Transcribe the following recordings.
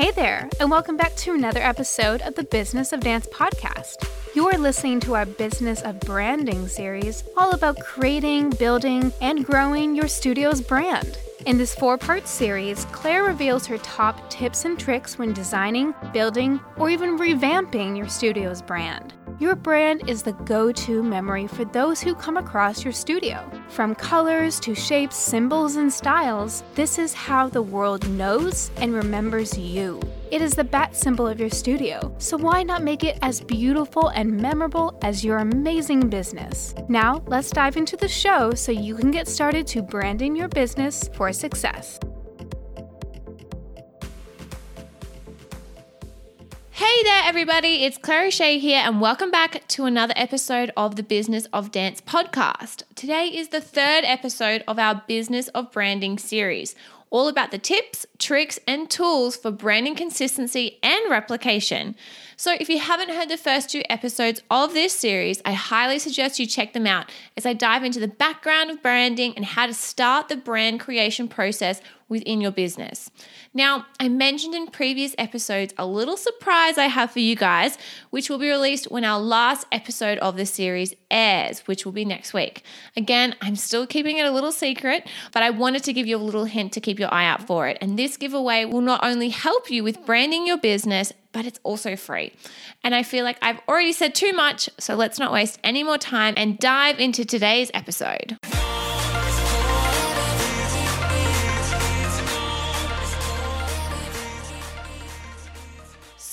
Hey there, and welcome back to another episode of the Business of Dance podcast. You are listening to our Business of Branding series, all about creating, building, and growing your studio's brand. In this four part series, Claire reveals her top tips and tricks when designing, building, or even revamping your studio's brand. Your brand is the go to memory for those who come across your studio. From colors to shapes, symbols, and styles, this is how the world knows and remembers you. It is the bat symbol of your studio, so why not make it as beautiful and memorable as your amazing business? Now, let's dive into the show so you can get started to branding your business for success. Hey there, everybody. It's Claire O'Shea here, and welcome back to another episode of the Business of Dance podcast. Today is the third episode of our Business of Branding series, all about the tips, tricks, and tools for branding consistency and replication. So, if you haven't heard the first two episodes of this series, I highly suggest you check them out as I dive into the background of branding and how to start the brand creation process within your business. Now, I mentioned in previous episodes a little surprise I have for you guys, which will be released when our last episode of the series airs, which will be next week. Again, I'm still keeping it a little secret, but I wanted to give you a little hint to keep your eye out for it. And this giveaway will not only help you with branding your business, but it's also free. And I feel like I've already said too much, so let's not waste any more time and dive into today's episode.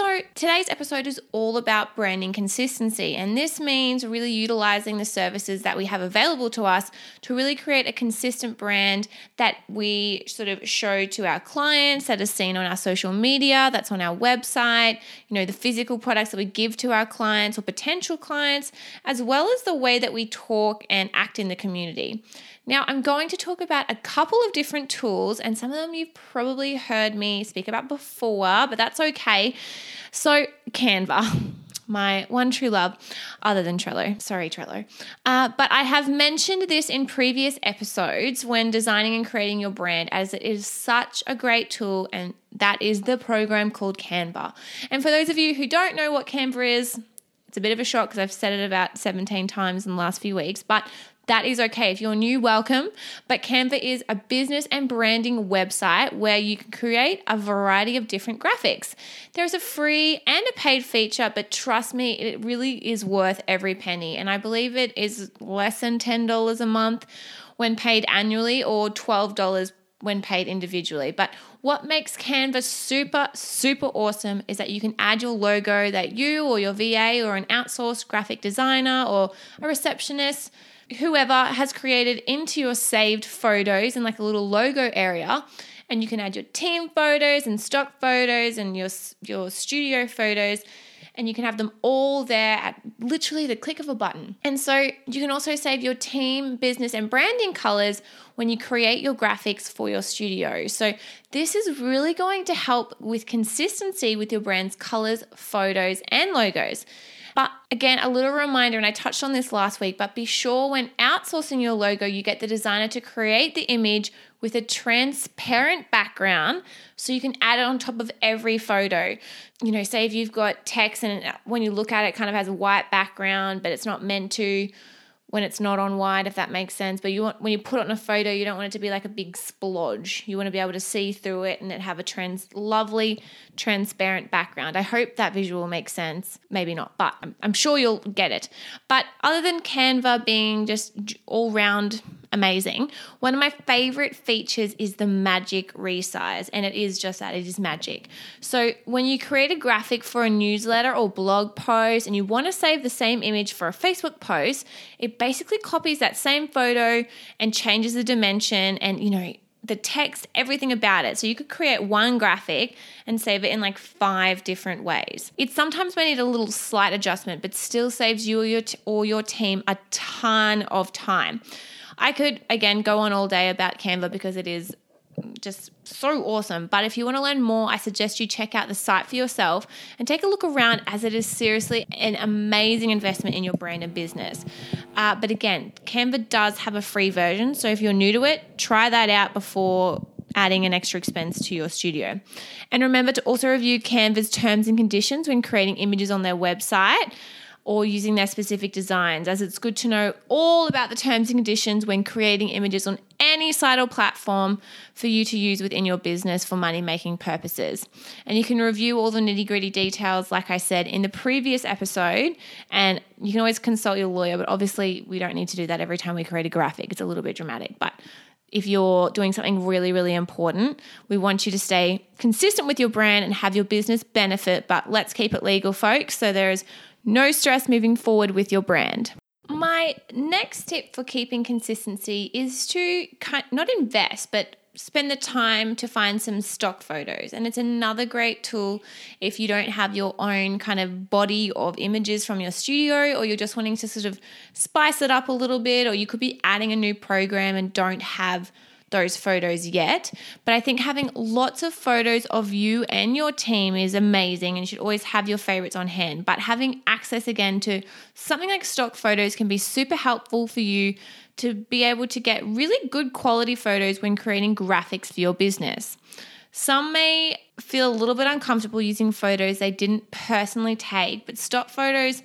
So, today's episode is all about branding consistency, and this means really utilizing the services that we have available to us to really create a consistent brand that we sort of show to our clients, that is seen on our social media, that's on our website, you know, the physical products that we give to our clients or potential clients, as well as the way that we talk and act in the community. Now, I'm going to talk about a couple of different tools, and some of them you've probably heard me speak about before, but that's okay. So, Canva. My one true love, other than Trello. Sorry, Trello. Uh, but I have mentioned this in previous episodes when designing and creating your brand, as it is such a great tool, and that is the program called Canva. And for those of you who don't know what Canva is, it's a bit of a shock because I've said it about 17 times in the last few weeks, but that is okay. If you're new, welcome. But Canva is a business and branding website where you can create a variety of different graphics. There's a free and a paid feature, but trust me, it really is worth every penny. And I believe it is less than $10 a month when paid annually or $12 when paid individually. But what makes Canva super, super awesome is that you can add your logo that you or your VA or an outsourced graphic designer or a receptionist whoever has created into your saved photos in like a little logo area and you can add your team photos and stock photos and your your studio photos and you can have them all there at literally the click of a button. And so you can also save your team, business, and branding colors when you create your graphics for your studio. So this is really going to help with consistency with your brand's colors, photos, and logos. But again, a little reminder, and I touched on this last week, but be sure when outsourcing your logo, you get the designer to create the image with a transparent background so you can add it on top of every photo. You know, say if you've got text and when you look at it, it kind of has a white background, but it's not meant to when it's not on wide, if that makes sense. But you want when you put it on a photo, you don't want it to be like a big splodge. You want to be able to see through it and it have a trans lovely transparent background. I hope that visual makes sense. Maybe not, but I'm, I'm sure you'll get it. But other than Canva being just all round amazing. One of my favorite features is the magic resize, and it is just that it is magic. So, when you create a graphic for a newsletter or blog post and you want to save the same image for a Facebook post, it basically copies that same photo and changes the dimension and, you know, the text, everything about it. So you could create one graphic and save it in like five different ways. It sometimes may need a little slight adjustment, but still saves you or your, t- or your team a ton of time. I could, again, go on all day about Canva because it is just so awesome. But if you want to learn more, I suggest you check out the site for yourself and take a look around as it is seriously an amazing investment in your brand and business. Uh, but again, Canva does have a free version. So if you're new to it, try that out before adding an extra expense to your studio. And remember to also review Canva's terms and conditions when creating images on their website or using their specific designs, as it's good to know all about the terms and conditions when creating images on any site or platform for you to use within your business for money making purposes. And you can review all the nitty gritty details, like I said in the previous episode. And you can always consult your lawyer, but obviously, we don't need to do that every time we create a graphic. It's a little bit dramatic, but if you're doing something really, really important, we want you to stay consistent with your brand and have your business benefit, but let's keep it legal, folks. So there's no stress moving forward with your brand. My next tip for keeping consistency is to not invest, but spend the time to find some stock photos. And it's another great tool if you don't have your own kind of body of images from your studio, or you're just wanting to sort of spice it up a little bit, or you could be adding a new program and don't have those photos yet. But I think having lots of photos of you and your team is amazing and you should always have your favorites on hand. But having access again to something like stock photos can be super helpful for you to be able to get really good quality photos when creating graphics for your business. Some may feel a little bit uncomfortable using photos they didn't personally take, but stock photos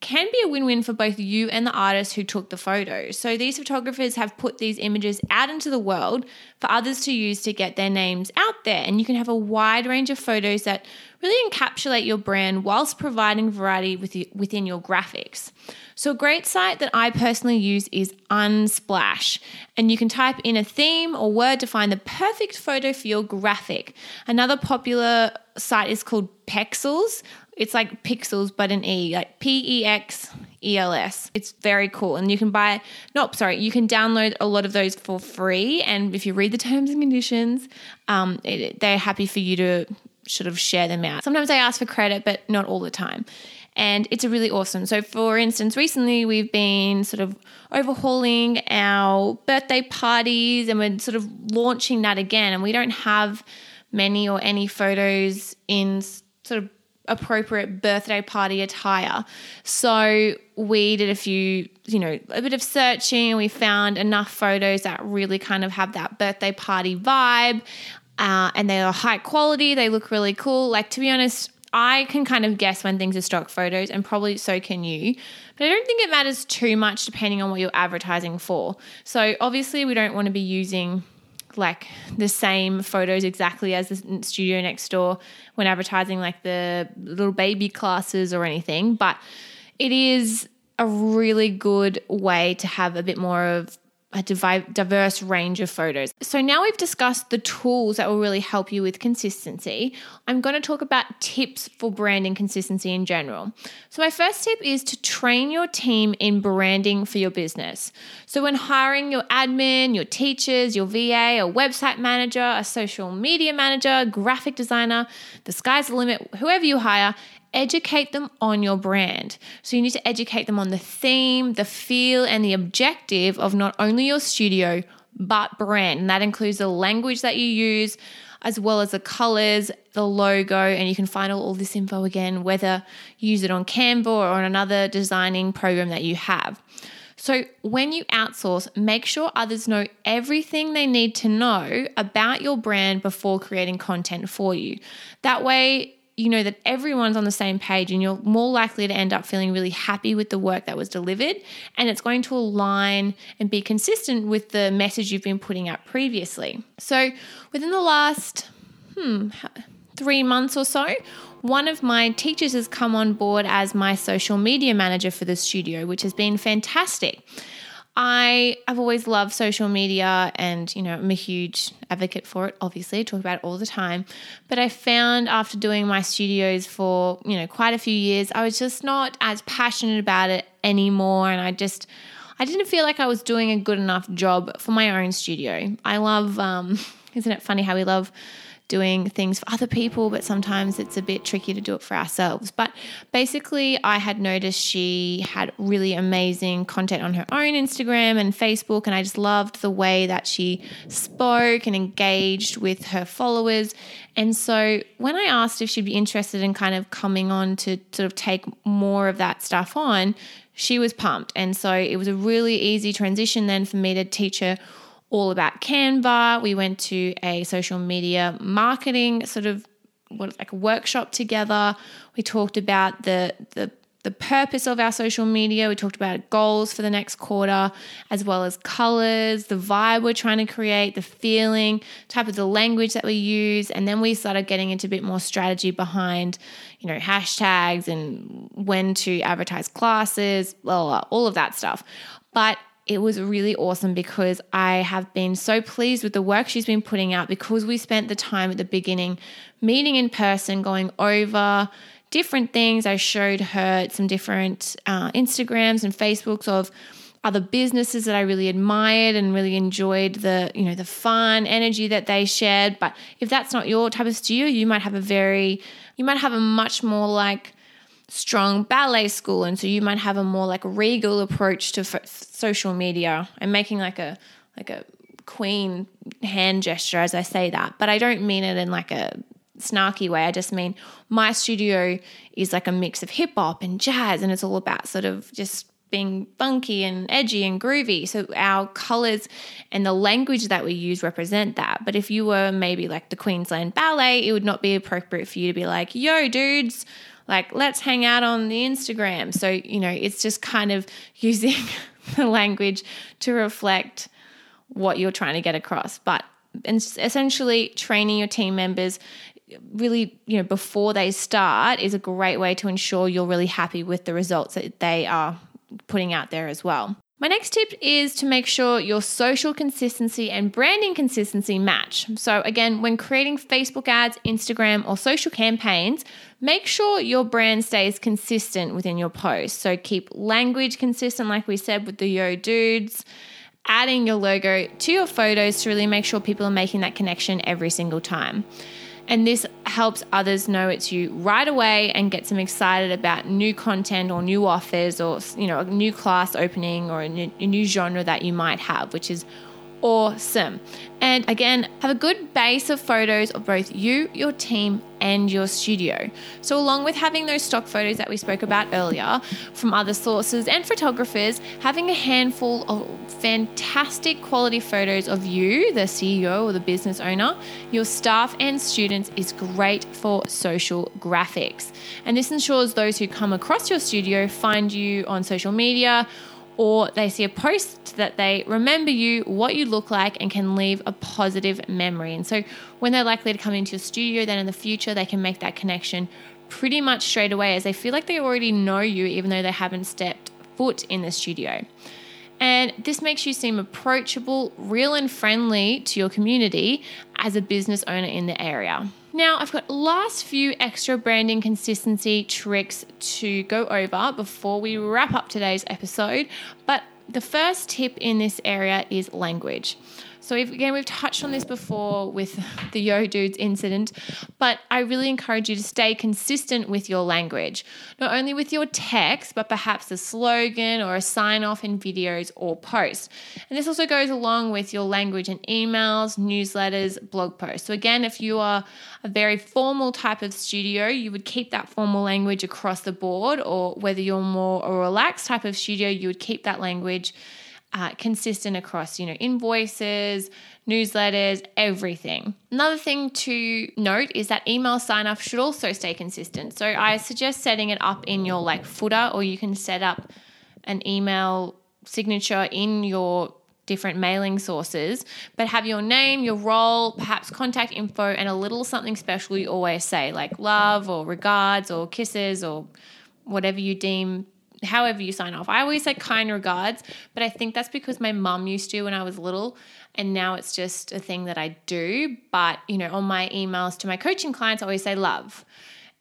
can be a win win for both you and the artist who took the photo. So these photographers have put these images out into the world for others to use to get their names out there. And you can have a wide range of photos that really encapsulate your brand whilst providing variety within your graphics. So, a great site that I personally use is Unsplash, and you can type in a theme or word to find the perfect photo for your graphic. Another popular site is called Pexels. It's like pixels, but an E, like P E X E L S. It's very cool. And you can buy, no, sorry, you can download a lot of those for free. And if you read the terms and conditions, um, it, they're happy for you to sort of share them out. Sometimes I ask for credit, but not all the time. And it's a really awesome. So, for instance, recently we've been sort of overhauling our birthday parties and we're sort of launching that again. And we don't have many or any photos in sort of appropriate birthday party attire. So we did a few, you know, a bit of searching and we found enough photos that really kind of have that birthday party vibe. Uh, and they are high quality, they look really cool. Like, to be honest, I can kind of guess when things are stock photos, and probably so can you. But I don't think it matters too much depending on what you're advertising for. So, obviously, we don't want to be using like the same photos exactly as the studio next door when advertising like the little baby classes or anything, but it is a really good way to have a bit more of a diverse range of photos. So now we've discussed the tools that will really help you with consistency. I'm going to talk about tips for branding consistency in general. So my first tip is to train your team in branding for your business. So when hiring your admin, your teachers, your VA, a website manager, a social media manager, graphic designer, the sky's the limit, whoever you hire, educate them on your brand. So you need to educate them on the theme, the feel, and the objective of not only your studio, but brand. And that includes the language that you use, as well as the colors, the logo, and you can find all, this info again, whether you use it on Canva or on another designing program that you have. So, when you outsource, make sure others know everything they need to know about your brand before creating content for you. That way, you know that everyone's on the same page and you're more likely to end up feeling really happy with the work that was delivered and it's going to align and be consistent with the message you've been putting out previously. So, within the last hmm, 3 months or so, one of my teachers has come on board as my social media manager for the studio, which has been fantastic. I have always loved social media and, you know, I'm a huge advocate for it, obviously, I talk about it all the time. But I found after doing my studios for, you know, quite a few years, I was just not as passionate about it anymore. And I just, I didn't feel like I was doing a good enough job for my own studio. I love, um, isn't it funny how we love doing things for other people, but sometimes it's a bit tricky to do it for ourselves. But basically, I had noticed she had really amazing content on her own Instagram and Facebook, and I just loved the way that she spoke and engaged with her followers. And so when I asked if she'd be interested in kind of coming on to sort of take more of that stuff on, she was pumped. And so it was a really easy transition then for me to teach her all about Canva. We went to a social media marketing sort of what like a workshop together. We talked about the the the purpose of our social media. We talked about goals for the next quarter, as well as colors, the vibe we're trying to create, the feeling, type of the language that we use. And then we started getting into a bit more strategy behind, you know, hashtags and when to advertise classes, blah, blah, blah, all of that stuff. But it was really awesome because I have been so pleased with the work she's been putting out because we spent the time at the beginning meeting in person, going over different things. I showed her some different uh, Instagrams and Facebooks of other businesses that I really admired and really enjoyed the you know the fun energy that they shared. But if that's not your type of studio, you might have a very you might have a much more like strong ballet school and so you might have a more like regal approach to f- social media i'm making like a like a queen hand gesture as i say that but i don't mean it in like a snarky way. I just mean my studio is like a mix of hip hop and jazz, and it's all about sort of just being funky and edgy and groovy. So our colors and the language that we use represent that. But if you were maybe like the Queensland Ballet, it would not be appropriate for you to be like, yo, dudes, like let's hang out on the Instagram. So, you know, it's just kind of using the language to reflect what you're trying to get across. But essentially training your team members really, you know, before they start is a great way to ensure you're really happy with the results that they are putting out there as well. My next tip is to make sure your social consistency and branding consistency match. So, again, when creating Facebook ads, Instagram, or social campaigns, make sure your brand stays consistent within your posts. So, keep language consistent, like we said with the Yo Dudes, adding your logo to your photos to really make sure people are making that connection every single time. And this helps others know it's you right away and gets them excited about new content or new offers or you know a new class opening or a new, a new genre that you might have, which is awesome. And again, have a good base of photos of both you, your team, and your studio. So, along with having those stock photos that we spoke about earlier from other sources and photographers, having a handful of fantastic quality photos of you, the CEO or the business owner, your staff, and students is great for social graphics. And this ensures those who come across your studio find you on social media or they see a post that they remember you, what you look like, and can leave a positive memory. And so when they're likely to come into your studio, then in the future, they can make that connection pretty much straight away as they feel like they already know you, even though they haven't stepped foot in the studio. And this makes you seem approachable, real, and friendly to your community as a business owner in the area. Now, I've got last few extra branding consistency tricks to go over before we wrap up today's episode. But the first tip in this area is language. So again, we've touched on this before with the Yo Dudes incident, but I really encourage you to stay consistent with your language, not only with your text, but perhaps a slogan or a sign off in videos or posts. And this also goes along with your language in emails, newsletters, blog posts. So again, if you are a very formal type of studio, you would keep that formal language across the board, or whether you're more a relaxed type of studio, you would keep that language uh, consistent across, you know, invoices, newsletters, everything. Another thing to note is that email sign up should also stay consistent. So I suggest setting it up in your like footer, or you can set up an email signature in your different mailing sources, but have your name, your role, perhaps contact info, and a little something special you always say, like love or regards or kisses or whatever you deem however you sign off. I always say kind regards, but I think that's because my mum used to when I was little and now it's just a thing that I do. But, you know, on my emails to my coaching clients, I always say love.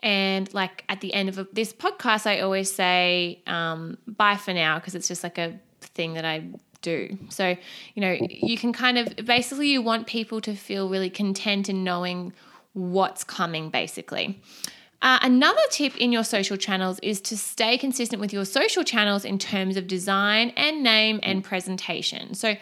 And like at the end of this podcast, I always say um, bye for now because it's just like a thing that I do. So, you know, you can kind of basically you want people to feel really content in knowing what's coming, basically. Uh, another tip in your social channels is to stay consistent with your social channels in terms of design and name and presentation. So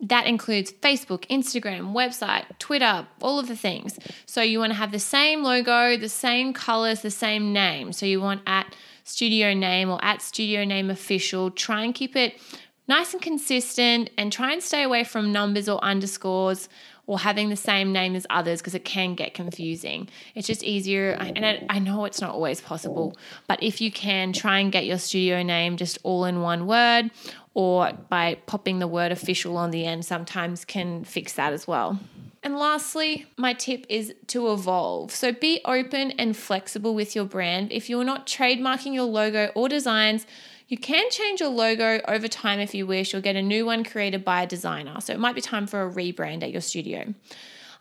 that includes Facebook, Instagram, website, Twitter, all of the things. So you want to have the same logo, the same colors, the same name. So you want at studio name or at studio name official. Try and keep it nice and consistent and try and stay away from numbers or underscores or having the same name as others because it can get confusing. It's just easier, and I know it's not always possible, but if you can, try and get your studio name just all in one word or by popping the word official on the end, sometimes can fix that as well. And lastly, my tip is to evolve. So be open and flexible with your brand. If you're not trademarking your logo or designs, you can change your logo over time if you wish, or get a new one created by a designer. So it might be time for a rebrand at your studio.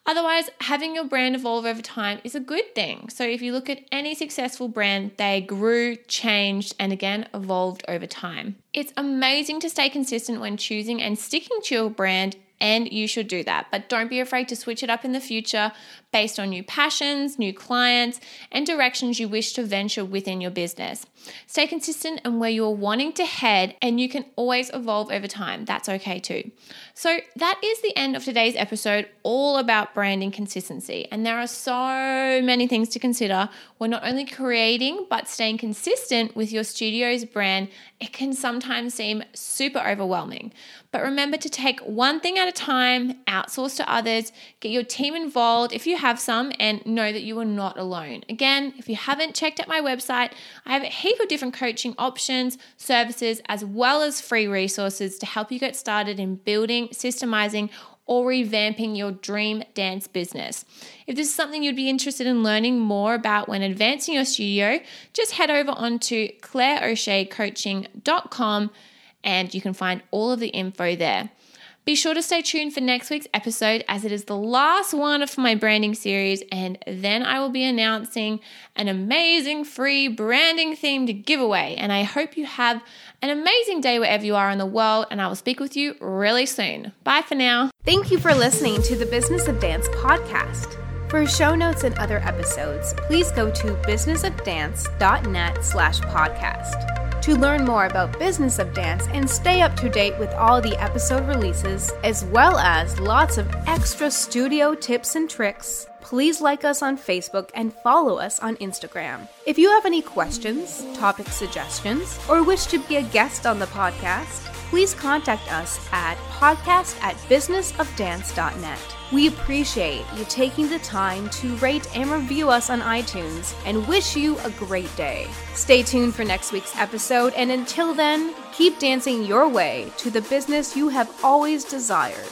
Otherwise, having your brand evolve over time is a good thing. So, if you look at any successful brand, they grew, changed, and again evolved over time. It's amazing to stay consistent when choosing and sticking to your brand and you should do that. But don't be afraid to switch it up in the future based on new passions, new clients, and directions you wish to venture within your business. Stay consistent in where you're wanting to head, and you can always evolve over time. That's okay too. So, that is the end of today's episode, all about branding consistency. And there are so many things to consider when not only creating but staying consistent with your studio's brand. It can sometimes seem super overwhelming. But remember to take one thing at a time, outsource to others, get your team involved if you have some, and know that you are not alone. Again, if you haven't checked out my website, I have a heap of different coaching options, services, as well as free resources to help you get started in building, systemizing, or revamping your dream dance business. If this is something you'd be interested in learning more about when advancing your studio, just head over onto claireosheacoaching.com and you can find all of the info there. Be sure to stay tuned for next week's episode as it is the last one of my branding series, and then I will be announcing an amazing free branding themed giveaway. And I hope you have an amazing day wherever you are in the world, and I will speak with you really soon. Bye for now. Thank you for listening to the Business of Dance podcast. For show notes and other episodes, please go to businessofdance.net slash podcast. To learn more about Business of Dance and stay up to date with all the episode releases, as well as lots of extra studio tips and tricks, please like us on Facebook and follow us on Instagram. If you have any questions, topic suggestions, or wish to be a guest on the podcast, please contact us at podcast at businessofdance.net. We appreciate you taking the time to rate and review us on iTunes and wish you a great day. Stay tuned for next week's episode, and until then, keep dancing your way to the business you have always desired.